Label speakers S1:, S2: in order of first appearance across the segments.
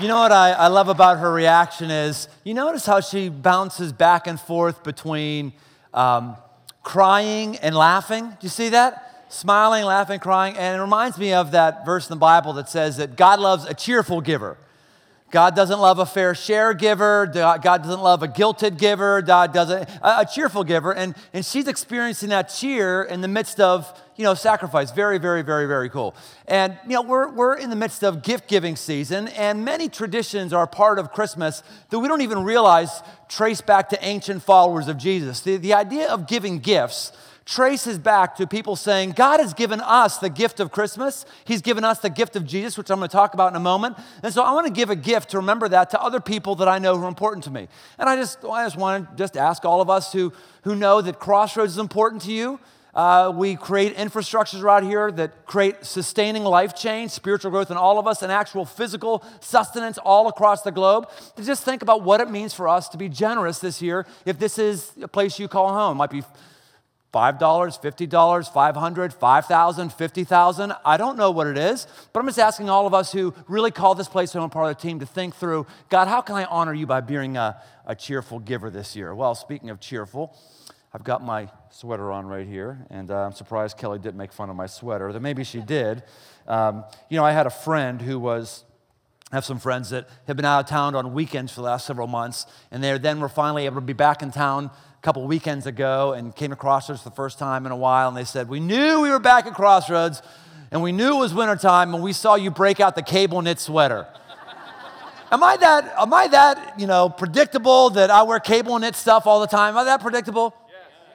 S1: You know what I, I love about her reaction is you notice how she bounces back and forth between um, crying and laughing. Do you see that? Smiling, laughing, crying. And it reminds me of that verse in the Bible that says that God loves a cheerful giver. God doesn't love a fair share giver. God doesn't love a guilted giver. God doesn't, a, cheerful giver. And, and she's experiencing that cheer in the midst of, you know, sacrifice. Very, very, very, very cool. And, you know, we're, we're in the midst of gift giving season, and many traditions are part of Christmas that we don't even realize trace back to ancient followers of Jesus. The, the idea of giving gifts traces back to people saying, God has given us the gift of Christmas. He's given us the gift of Jesus, which I'm going to talk about in a moment. And so I want to give a gift to remember that to other people that I know who are important to me. And I just, I just want to just ask all of us who, who know that Crossroads is important to you. Uh, we create infrastructures around here that create sustaining life change, spiritual growth in all of us, and actual physical sustenance all across the globe. To just think about what it means for us to be generous this year if this is a place you call home. It might be $5, $50, $500, $5,000, $50,000. I don't know what it is, but I'm just asking all of us who really call this place home part of the team to think through God, how can I honor you by being a, a cheerful giver this year? Well, speaking of cheerful, I've got my sweater on right here, and uh, I'm surprised Kelly didn't make fun of my sweater, though maybe she did. Um, you know, I had a friend who was I have some friends that have been out of town on weekends for the last several months, and they then were finally able to be back in town couple weekends ago and came to Crossroads for the first time in a while, and they said, We knew we were back at Crossroads, and we knew it was wintertime, and we saw you break out the cable knit sweater. am I that, am I that, you know, predictable that I wear cable knit stuff all the time? Am I that predictable?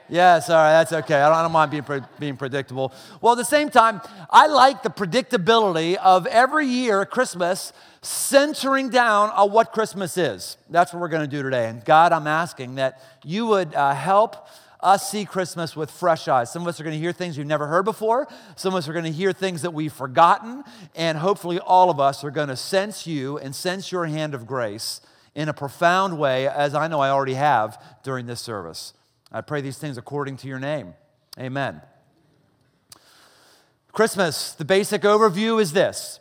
S1: Yes, all right, that's okay. I don't, I don't mind being, pre- being predictable. Well, at the same time, I like the predictability of every year Christmas centering down on what Christmas is. That's what we're going to do today. And God, I'm asking that you would uh, help us see Christmas with fresh eyes. Some of us are going to hear things we've never heard before. Some of us are going to hear things that we've forgotten. And hopefully, all of us are going to sense you and sense your hand of grace in a profound way, as I know I already have during this service. I pray these things according to your name. Amen. Christmas, the basic overview is this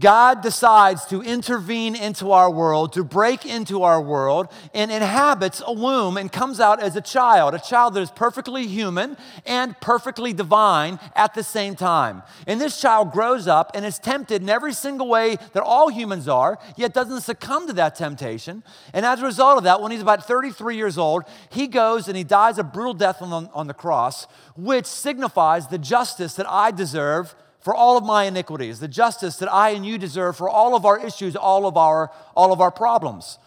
S1: God decides to intervene into our world, to break into our world, and inhabits a womb and comes out as a child, a child that is perfectly human and perfectly divine at the same time. And this child grows up and is tempted in every single way that all humans are, yet doesn't succumb to that temptation. And as a result of that, when he's about 33 years old, he goes and he dies a brutal death on, on the cross, which signifies the justice that I deserve for all of my iniquities, the justice that I and you deserve for all of our issues, all of our, all of our problems.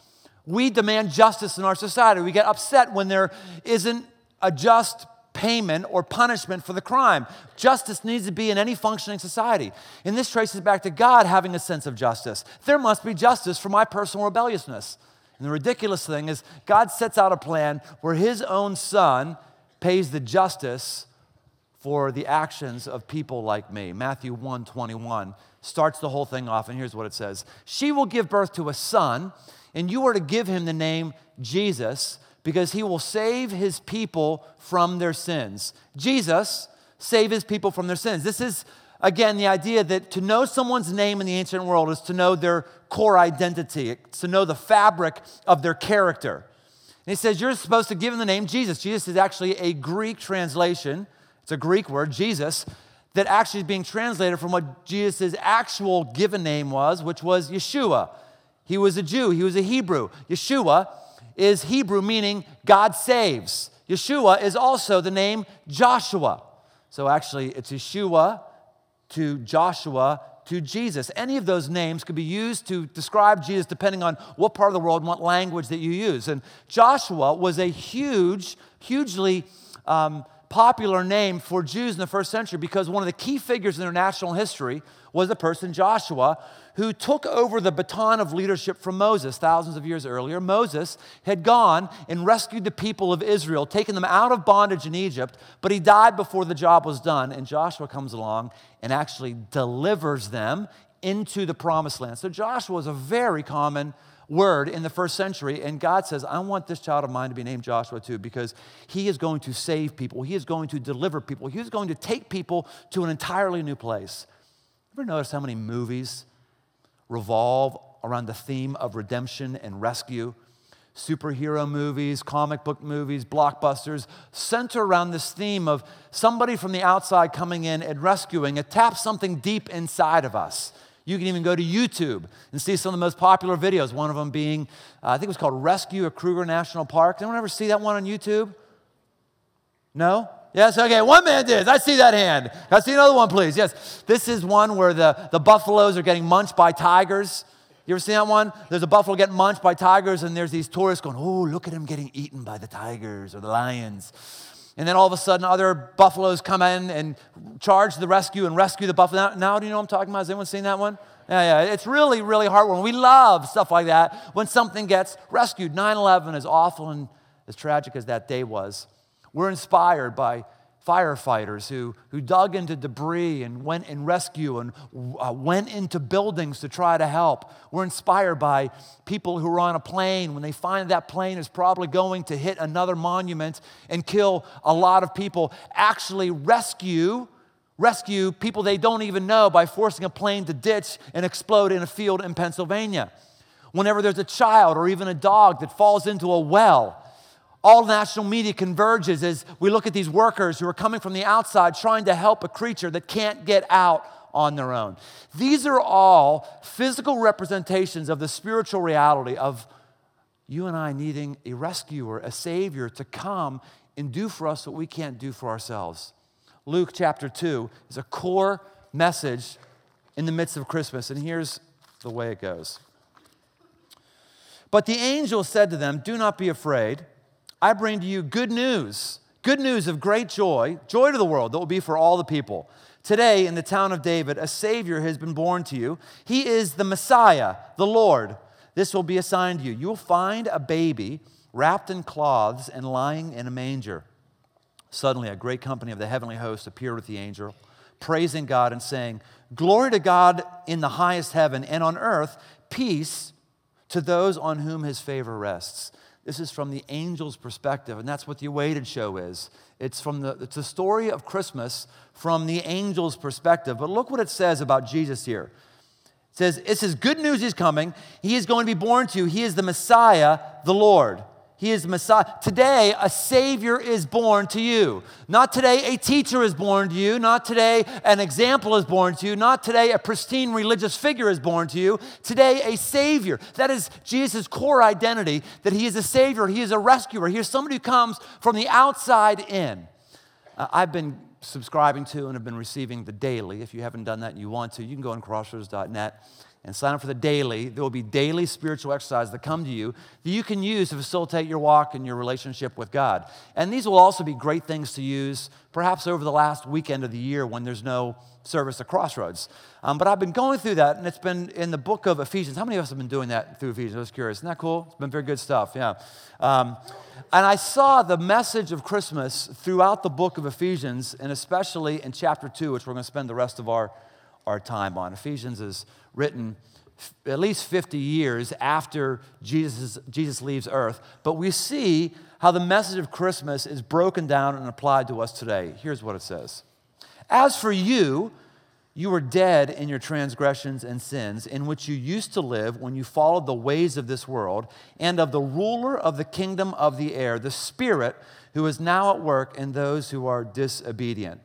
S1: We demand justice in our society. We get upset when there isn't a just payment or punishment for the crime. Justice needs to be in any functioning society. And this traces back to God having a sense of justice. There must be justice for my personal rebelliousness. And the ridiculous thing is, God sets out a plan where His own Son pays the justice for the actions of people like me. Matthew 1 21 starts the whole thing off, and here's what it says She will give birth to a son, and you are to give him the name Jesus, because he will save his people from their sins. Jesus, save his people from their sins. This is, again, the idea that to know someone's name in the ancient world is to know their core identity, to know the fabric of their character. And he says, You're supposed to give him the name Jesus. Jesus is actually a Greek translation it's a Greek word, Jesus, that actually is being translated from what Jesus' actual given name was, which was Yeshua. He was a Jew, he was a Hebrew. Yeshua is Hebrew meaning God saves. Yeshua is also the name Joshua. So actually, it's Yeshua to Joshua to Jesus. Any of those names could be used to describe Jesus depending on what part of the world and what language that you use. And Joshua was a huge, hugely um, popular name for Jews in the first century because one of the key figures in their national history was the person Joshua, who took over the baton of leadership from Moses thousands of years earlier. Moses had gone and rescued the people of Israel, taken them out of bondage in Egypt, but he died before the job was done. And Joshua comes along and actually delivers them into the promised land. So Joshua is a very common word in the first century. And God says, I want this child of mine to be named Joshua too, because he is going to save people. He is going to deliver people. He is going to take people to an entirely new place. Ever notice how many movies revolve around the theme of redemption and rescue. Superhero movies, comic book movies, blockbusters center around this theme of somebody from the outside coming in and rescuing. It taps something deep inside of us. You can even go to YouTube and see some of the most popular videos, one of them being, uh, I think it was called Rescue at Kruger National Park. Anyone ever see that one on YouTube? No? Yes, okay, one man did. I see that hand. I see another one, please. Yes, this is one where the, the buffaloes are getting munched by tigers. You ever seen that one? There's a buffalo getting munched by tigers, and there's these tourists going, Oh, look at him getting eaten by the tigers or the lions. And then all of a sudden, other buffaloes come in and charge the rescue and rescue the buffalo. Now, now do you know what I'm talking about? Has anyone seen that one? Yeah, yeah. It's really, really heartwarming. We love stuff like that when something gets rescued. 9 11, as awful and as tragic as that day was, we're inspired by firefighters who, who dug into debris and went and rescue and uh, went into buildings to try to help. We're inspired by people who are on a plane when they find that plane is probably going to hit another monument and kill a lot of people, actually rescue rescue people they don't even know by forcing a plane to ditch and explode in a field in Pennsylvania. Whenever there's a child or even a dog that falls into a well, all national media converges as we look at these workers who are coming from the outside trying to help a creature that can't get out on their own. These are all physical representations of the spiritual reality of you and I needing a rescuer, a savior to come and do for us what we can't do for ourselves. Luke chapter 2 is a core message in the midst of Christmas, and here's the way it goes. But the angel said to them, Do not be afraid. I bring to you good news, good news of great joy, joy to the world that will be for all the people. Today, in the town of David, a Savior has been born to you. He is the Messiah, the Lord. This will be assigned to you. You will find a baby wrapped in cloths and lying in a manger. Suddenly, a great company of the heavenly host appeared with the angel, praising God and saying, Glory to God in the highest heaven, and on earth, peace to those on whom his favor rests. This is from the angel's perspective, and that's what the awaited show is. It's from the it's the story of Christmas from the angel's perspective. But look what it says about Jesus here. It says, it says, good news is coming. He is going to be born to you. He is the Messiah, the Lord. He is Messiah. Today, a Savior is born to you. Not today, a teacher is born to you. Not today, an example is born to you. Not today, a pristine religious figure is born to you. Today, a Savior. That is Jesus' core identity that He is a Savior, He is a rescuer. He is somebody who comes from the outside in. Uh, I've been subscribing to and have been receiving the daily. If you haven't done that and you want to, you can go on crossroads.net and sign up for the daily. There will be daily spiritual exercises that come to you that you can use to facilitate your walk and your relationship with God. And these will also be great things to use perhaps over the last weekend of the year when there's no service at Crossroads. Um, but I've been going through that, and it's been in the book of Ephesians. How many of us have been doing that through Ephesians? I was curious. Isn't that cool? It's been very good stuff, yeah. Um, and I saw the message of Christmas throughout the book of Ephesians, and especially in chapter 2, which we're going to spend the rest of our, our time on. Ephesians is written at least 50 years after Jesus, Jesus leaves earth. But we see how the message of Christmas is broken down and applied to us today. Here's what it says As for you, you were dead in your transgressions and sins, in which you used to live when you followed the ways of this world and of the ruler of the kingdom of the air, the Spirit who is now at work in those who are disobedient.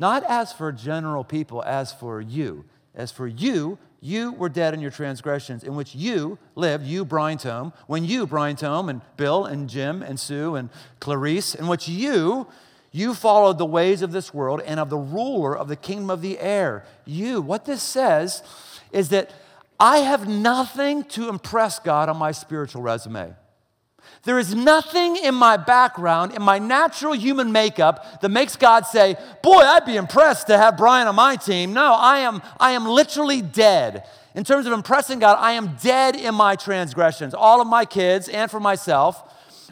S1: Not as for general people, as for you. As for you, you were dead in your transgressions, in which you lived, you, Brian Tome, when you, Brian Tome, and Bill, and Jim, and Sue, and Clarice, in which you, you followed the ways of this world and of the ruler of the kingdom of the air. You, what this says is that I have nothing to impress God on my spiritual resume. There is nothing in my background, in my natural human makeup, that makes God say, Boy, I'd be impressed to have Brian on my team. No, I am, I am literally dead. In terms of impressing God, I am dead in my transgressions. All of my kids and for myself,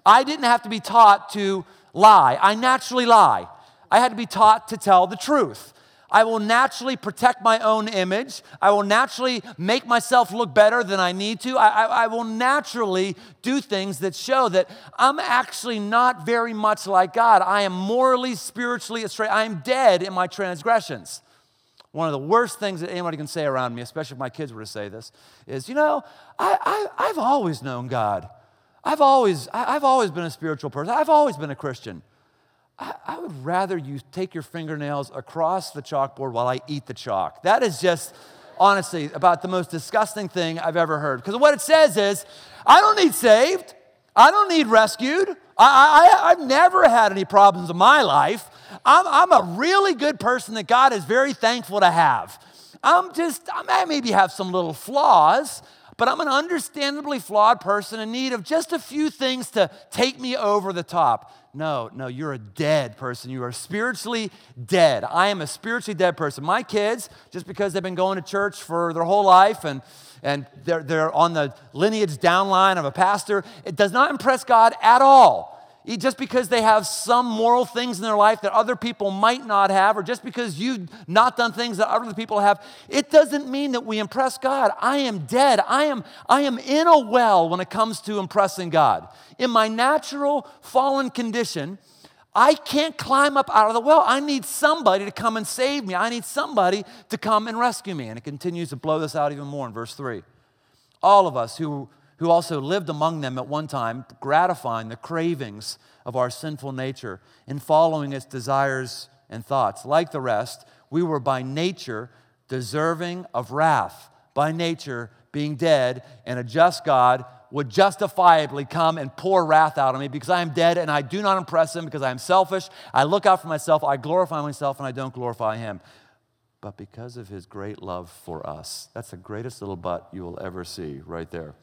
S1: I didn't have to be taught to lie. I naturally lie. I had to be taught to tell the truth. I will naturally protect my own image. I will naturally make myself look better than I need to. I, I, I, will naturally do things that show that I'm actually not very much like God. I am morally, spiritually astray. I am dead in my transgressions. One of the worst things that anybody can say around me, especially if my kids were to say this, is, you know, I, I, have always known God. I've always, I, have always been a spiritual person. I've always been a Christian. I, I would rather you take your fingernails across the chalkboard while I eat the chalk. That is just, honestly, about the most disgusting thing I've ever heard. Because what it says is, I don't need saved. I don't need rescued. I, have never had any problems in my life. I'm, I'm a really good person that God is very thankful to have. I'm just, I may maybe have some little flaws, but I'm an understandably flawed person in need of just a few things to take me over the top. No, no, you're a dead person. You are spiritually dead. I am a spiritually dead person. My kids, just because they've been going to church for their whole life and, and they're, they're on the lineage downline of a pastor, it does not impress God at all just because they have some moral things in their life that other people might not have, or just because you've not done things that other people have, it doesn't mean that we impress God. I am dead. I am, I am in a well when it comes to impressing God. In my natural fallen condition, I can't climb up out of the well. I need somebody to come and save me. I need somebody to come and rescue me. And it continues to blow this out even more in verse 3. All of us who who also lived among them at one time, gratifying the cravings of our sinful nature and following its desires and thoughts. Like the rest, we were by nature deserving of wrath, by nature being dead, and a just God would justifiably come and pour wrath out on me because I am dead and I do not impress him because I am selfish. I look out for myself, I glorify myself, and I don't glorify him. But because of his great love for us, that's the greatest little but you will ever see right there.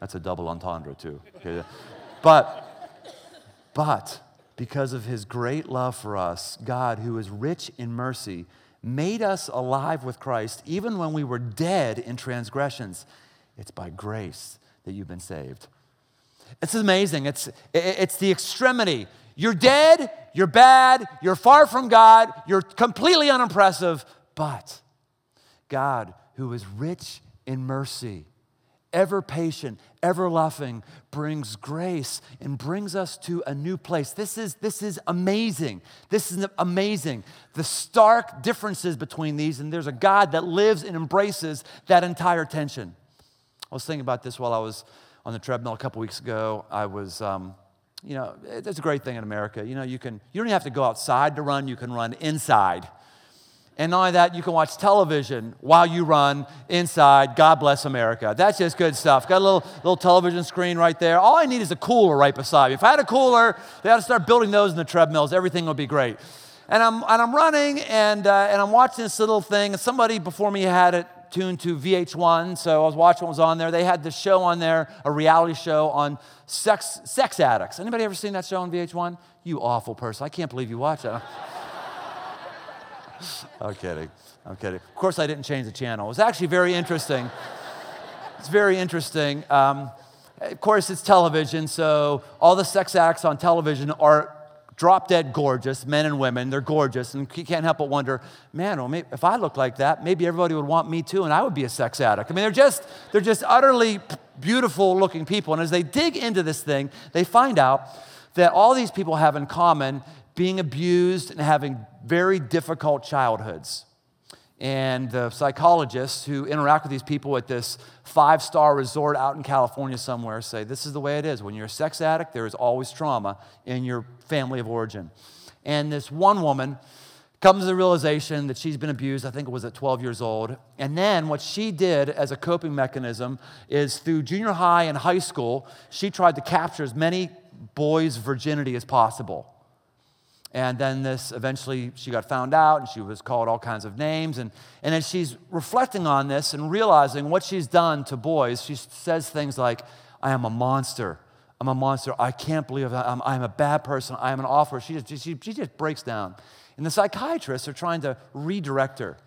S1: That's a double entendre, too. But, but, because of his great love for us, God, who is rich in mercy, made us alive with Christ even when we were dead in transgressions. It's by grace that you've been saved. It's amazing. It's, it's the extremity. You're dead, you're bad, you're far from God, you're completely unimpressive, but God, who is rich in mercy, ever patient, ever loving, brings grace and brings us to a new place. This is, this is amazing. This is amazing. The stark differences between these, and there's a God that lives and embraces that entire tension. I was thinking about this while I was on the treadmill a couple weeks ago. I was, um, you know, it's a great thing in America. You know, you can, you don't have to go outside to run, you can run inside. And not only that, you can watch television while you run inside. God bless America. That's just good stuff. Got a little, little television screen right there. All I need is a cooler right beside me. If I had a cooler, they ought to start building those in the treadmills. Everything would be great. And I'm, and I'm running and, uh, and I'm watching this little thing. And somebody before me had it tuned to VH1. So I was watching what was on there. They had this show on there, a reality show on sex, sex addicts. Anybody ever seen that show on VH1? You awful person. I can't believe you watch that. I'm kidding. I'm kidding. Of course, I didn't change the channel. It was actually very interesting. it's very interesting. Um, of course, it's television, so all the sex acts on television are drop dead gorgeous, men and women. They're gorgeous, and you can't help but wonder, man, well, maybe, if I look like that, maybe everybody would want me too, and I would be a sex addict. I mean, they're just they're just utterly beautiful looking people. And as they dig into this thing, they find out that all these people have in common being abused and having very difficult childhoods. And the psychologists who interact with these people at this five star resort out in California somewhere say this is the way it is. When you're a sex addict, there is always trauma in your family of origin. And this one woman comes to the realization that she's been abused, I think it was at 12 years old. And then what she did as a coping mechanism is through junior high and high school, she tried to capture as many boys' virginity as possible. And then this eventually she got found out and she was called all kinds of names. And, and as she's reflecting on this and realizing what she's done to boys, she says things like, I am a monster. I'm a monster. I can't believe I'm, I'm a bad person. I am an awful. She just, she, she just breaks down. And the psychiatrists are trying to redirect her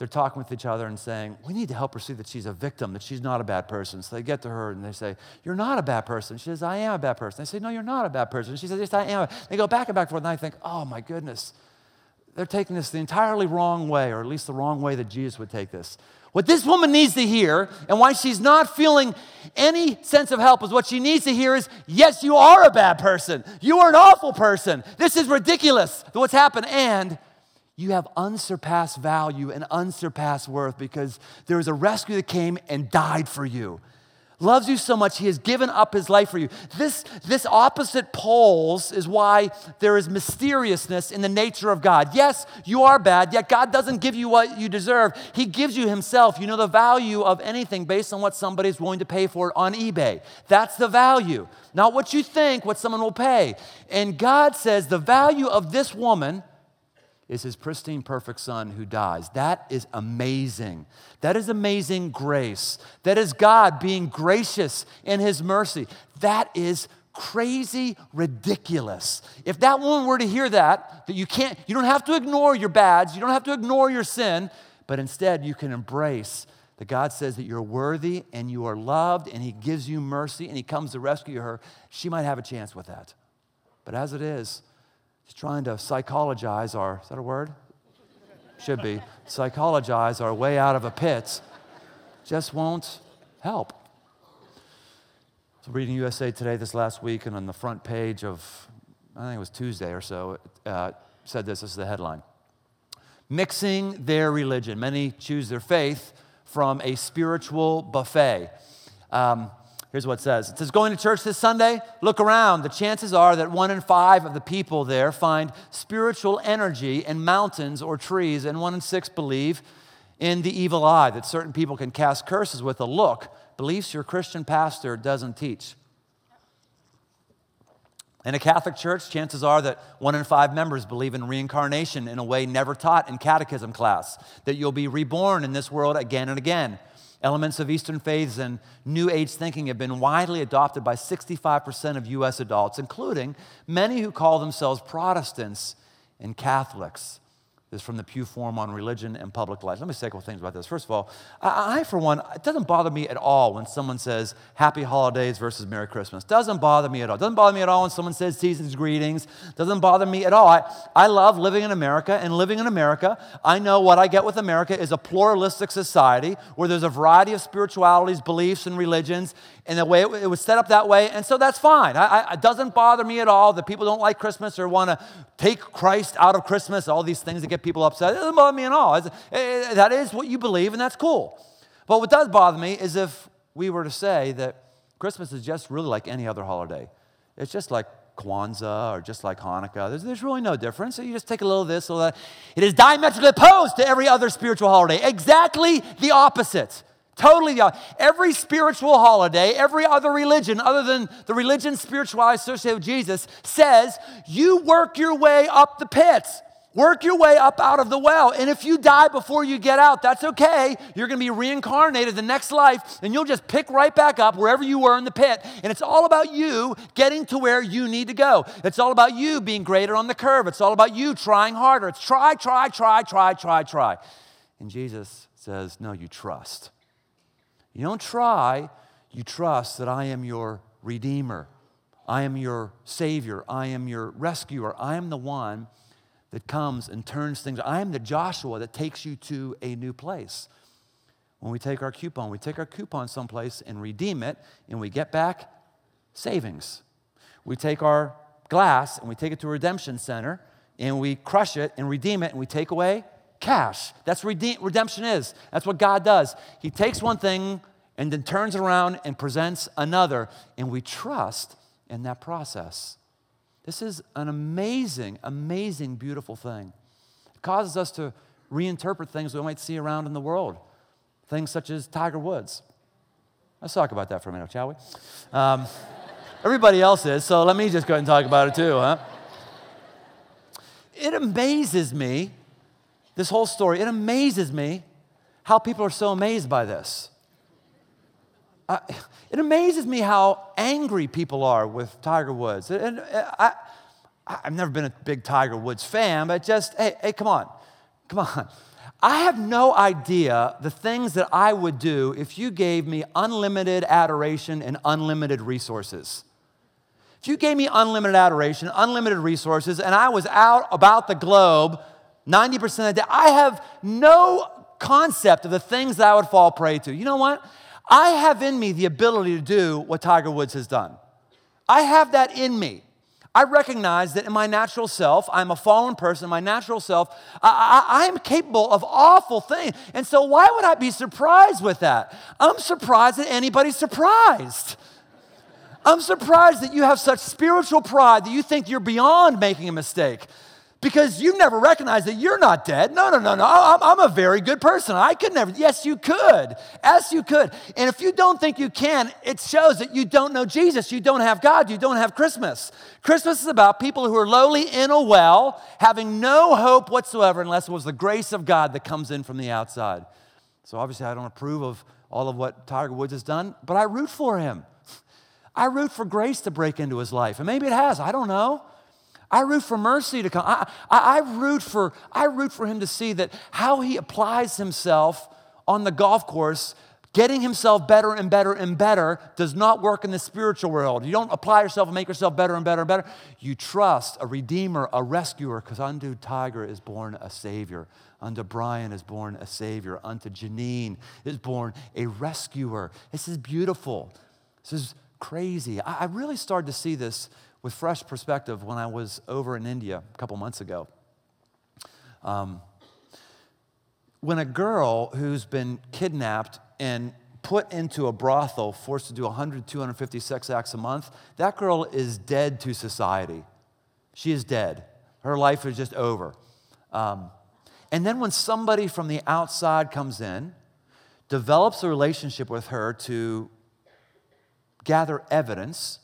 S1: they're talking with each other and saying, We need to help her see that she's a victim, that she's not a bad person. So they get to her and they say, You're not a bad person. She says, I am a bad person. They say, No, you're not a bad person. She says, Yes, I am. They go back and back and forth, and I think, Oh my goodness, they're taking this the entirely wrong way, or at least the wrong way that Jesus would take this. What this woman needs to hear, and why she's not feeling any sense of help, is what she needs to hear is yes, you are a bad person. You are an awful person. This is ridiculous, what's happened, and you have unsurpassed value and unsurpassed worth because there is a rescue that came and died for you loves you so much, he has given up his life for you. This, this opposite poles is why there is mysteriousness in the nature of God. Yes, you are bad, yet God doesn't give you what you deserve. He gives you himself. You know the value of anything based on what somebody's willing to pay for it on eBay. That's the value, not what you think, what someone will pay. And God says the value of this woman is his pristine, perfect son who dies. That is amazing. That is amazing grace. That is God being gracious in his mercy. That is crazy ridiculous. If that woman were to hear that, that you can't, you don't have to ignore your bads, you don't have to ignore your sin, but instead you can embrace that God says that you're worthy and you are loved and he gives you mercy and he comes to rescue her, she might have a chance with that. But as it is, He's trying to psychologize our, is that a word? Should be. Psychologize our way out of a pit. Just won't help. So reading USA Today this last week, and on the front page of, I think it was Tuesday or so, uh, said this, this is the headline. Mixing their religion. Many choose their faith from a spiritual buffet. Um, Here's what it says It says, Going to church this Sunday, look around. The chances are that one in five of the people there find spiritual energy in mountains or trees, and one in six believe in the evil eye, that certain people can cast curses with a look, beliefs your Christian pastor doesn't teach. In a Catholic church, chances are that one in five members believe in reincarnation in a way never taught in catechism class, that you'll be reborn in this world again and again. Elements of Eastern faiths and New Age thinking have been widely adopted by 65% of US adults, including many who call themselves Protestants and Catholics. This is from the Pew Forum on Religion and Public Life. Let me say a couple things about this. First of all, I, for one, it doesn't bother me at all when someone says Happy Holidays versus Merry Christmas. Doesn't bother me at all. Doesn't bother me at all when someone says Season's Greetings. Doesn't bother me at all. I, I love living in America, and living in America, I know what I get with America is a pluralistic society where there's a variety of spiritualities, beliefs, and religions, and the way it, it was set up that way, and so that's fine. I, I, it doesn't bother me at all that people don't like Christmas or want to take Christ out of Christmas, all these things that get people upset. It doesn't bother me at all. It, eh, eh, that is what you believe, and that's cool. But what does bother me is if we were to say that Christmas is just really like any other holiday. It's just like Kwanzaa or just like Hanukkah. There's, there's really no difference. So you just take a little of this, a little that. It is diametrically opposed to every other spiritual holiday. Exactly the opposite. Totally the opposite. Every spiritual holiday, every other religion other than the religion spirituality associated with Jesus says you work your way up the pits. Work your way up out of the well. And if you die before you get out, that's okay. You're going to be reincarnated the next life, and you'll just pick right back up wherever you were in the pit. And it's all about you getting to where you need to go. It's all about you being greater on the curve. It's all about you trying harder. It's try, try, try, try, try, try. And Jesus says, No, you trust. You don't try, you trust that I am your Redeemer. I am your Savior. I am your rescuer. I am the one that comes and turns things. I am the Joshua that takes you to a new place. When we take our coupon, we take our coupon someplace and redeem it, and we get back savings. We take our glass and we take it to a redemption center and we crush it and redeem it and we take away cash. That's what redemption is. That's what God does. He takes one thing and then turns around and presents another, and we trust in that process. This is an amazing, amazing, beautiful thing. It causes us to reinterpret things we might see around in the world, things such as Tiger Woods. Let's talk about that for a minute, shall we? Um, everybody else is, so let me just go ahead and talk about it too, huh? It amazes me, this whole story, it amazes me how people are so amazed by this. Uh, it amazes me how angry people are with Tiger Woods. And I, I've never been a big Tiger Woods fan, but just, hey, hey, come on, come on. I have no idea the things that I would do if you gave me unlimited adoration and unlimited resources. If you gave me unlimited adoration, unlimited resources, and I was out about the globe 90% of the day, I have no concept of the things that I would fall prey to. You know what? I have in me the ability to do what Tiger Woods has done. I have that in me. I recognize that in my natural self, I'm a fallen person, my natural self, I, am capable of awful things. And so, why would I be surprised with that? I'm surprised that anybody's surprised. I'm surprised that you have such spiritual pride that you think you're beyond making a mistake because you've never recognized that you're not dead. No, no, no, no. I'm, I'm, a very good person. I could never. Yes, you could. Yes, you could. And if you don't think you can, it shows that you don't know Jesus. You don't have God. You don't have Christmas. Christmas is about people who are lowly in a well, having no hope whatsoever unless it was the grace of God that comes in from the outside. So obviously, I don't approve of all of what Tiger Woods has done, but I root for him. I root for grace to break into his life. And maybe it has. I don't know. I root for mercy to come. I, I, I, root for, I root for him to see that how he applies himself on the golf course, getting himself better and better and better, does not work in the spiritual world. You don't apply yourself and make yourself better and better and better. You trust a redeemer, a rescuer, because unto Tiger is born a savior. Unto Brian is born a savior. Unto Janine is born a rescuer. This is beautiful. This is crazy. I, I really started to see this with fresh perspective when I was over in India a couple months ago. Um, when a girl who's been kidnapped and put into a brothel, forced to do 100, 250 sex acts a month, that girl is dead to society. She is dead. Her life is just over. Um, and then when somebody from the outside comes in, develops a relationship with her to gather evidence,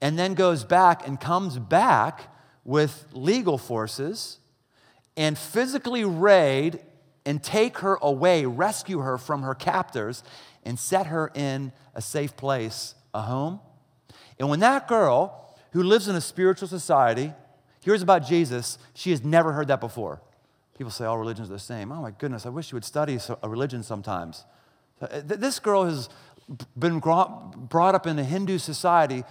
S1: and then goes back and comes back with legal forces and physically raid and take her away, rescue her from her captors, and set her in a safe place, a home. And when that girl, who lives in a spiritual society, hears about Jesus, she has never heard that before. People say all religions are the same. Oh my goodness, I wish you would study a religion sometimes. Uh, this girl has been brought up in a Hindu society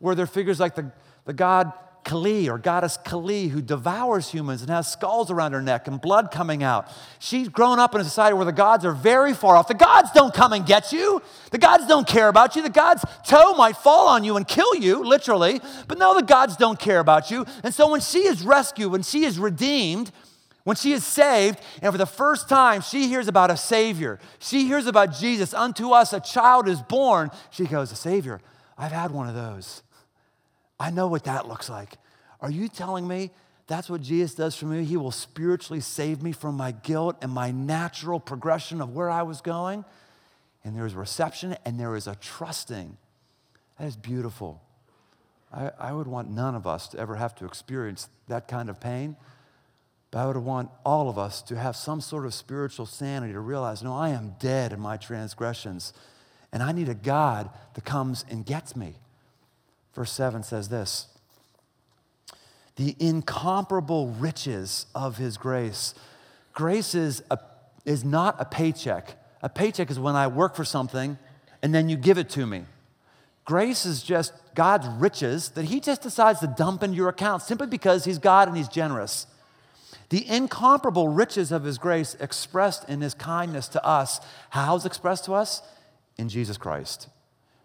S1: where there are figures like the, the god Kali or goddess Kali who devours humans and has skulls around her neck and blood coming out. She's grown up in a society where the gods are very far off. The gods don't come and get you. The gods don't care about you. The gods' toe might fall on you and kill you, literally. But no, the gods don't care about you. And so when she is rescued, when she is redeemed, when she is saved, and for the first time she hears about a Savior, she hears about Jesus, unto us a child is born, she goes, A Savior, I've had one of those. I know what that looks like. Are you telling me that's what Jesus does for me? He will spiritually save me from my guilt and my natural progression of where I was going? And there is reception and there is a trusting. That is beautiful. I, I would want none of us to ever have to experience that kind of pain. But I would want all of us to have some sort of spiritual sanity to realize, no, I am dead in my transgressions. And I need a God that comes and gets me. Verse 7 says this The incomparable riches of his grace. Grace is, a, is not a paycheck. A paycheck is when I work for something and then you give it to me. Grace is just God's riches that he just decides to dump into your account simply because he's God and he's generous. The incomparable riches of his grace expressed in his kindness to us. How's expressed to us? In Jesus Christ.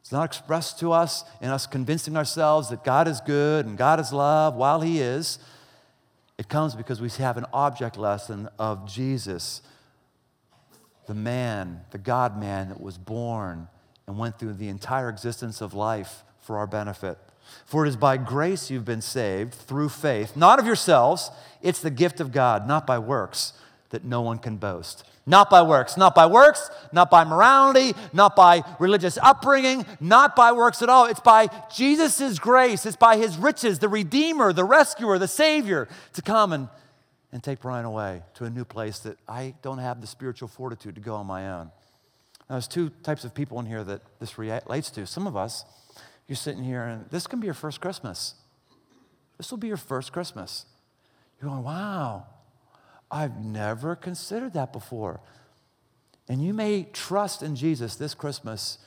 S1: It's not expressed to us in us convincing ourselves that God is good and God is love while He is. It comes because we have an object lesson of Jesus, the man, the God man that was born and went through the entire existence of life for our benefit. For it is by grace you've been saved through faith, not of yourselves. It's the gift of God, not by works, that no one can boast. Not by works, not by works, not by morality, not by religious upbringing, not by works at all. It's by Jesus' grace, it's by his riches, the Redeemer, the Rescuer, the Savior, to come and, and take Brian away to a new place that I don't have the spiritual fortitude to go on my own. Now, there's two types of people in here that this relates to. Some of us, you're sitting here and this can be your first Christmas. This will be your first Christmas. You're going, wow, I've never considered that before. And you may trust in Jesus this Christmas,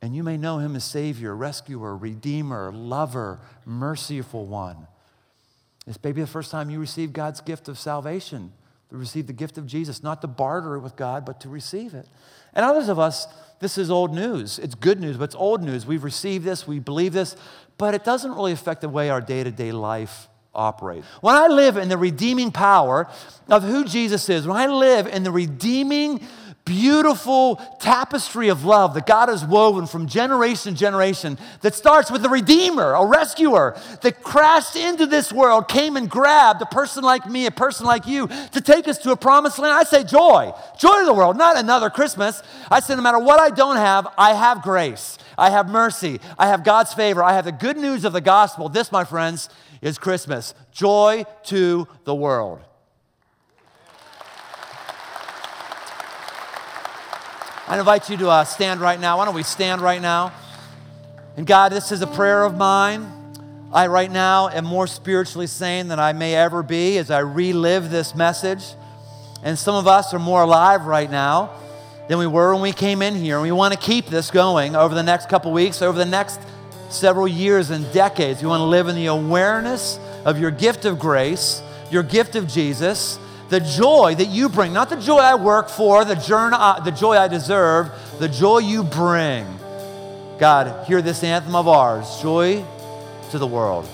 S1: and you may know him as Savior, Rescuer, Redeemer, Lover, Merciful One. It's maybe the first time you receive God's gift of salvation, to receive the gift of Jesus, not to barter it with God, but to receive it. And others of us, this is old news. It's good news, but it's old news. We've received this, we believe this, but it doesn't really affect the way our day to day life operates. When I live in the redeeming power of who Jesus is, when I live in the redeeming beautiful tapestry of love that God has woven from generation to generation that starts with a redeemer, a rescuer that crashed into this world, came and grabbed a person like me, a person like you to take us to a promised land. I say joy, joy to the world, not another Christmas. I say no matter what I don't have, I have grace. I have mercy. I have God's favor. I have the good news of the gospel. This, my friends, is Christmas. Joy to the world. I invite you to uh, stand right now. Why don't we stand right now? And God, this is a prayer of mine. I right now am more spiritually sane than I may ever be as I relive this message. And some of us are more alive right now than we were when we came in here. And we want to keep this going over the next couple weeks, over the next several years and decades. We want to live in the awareness of your gift of grace, your gift of Jesus, the joy that you bring, not the joy I work for, the, journey, uh, the joy I deserve, the joy you bring. God, hear this anthem of ours joy to the world.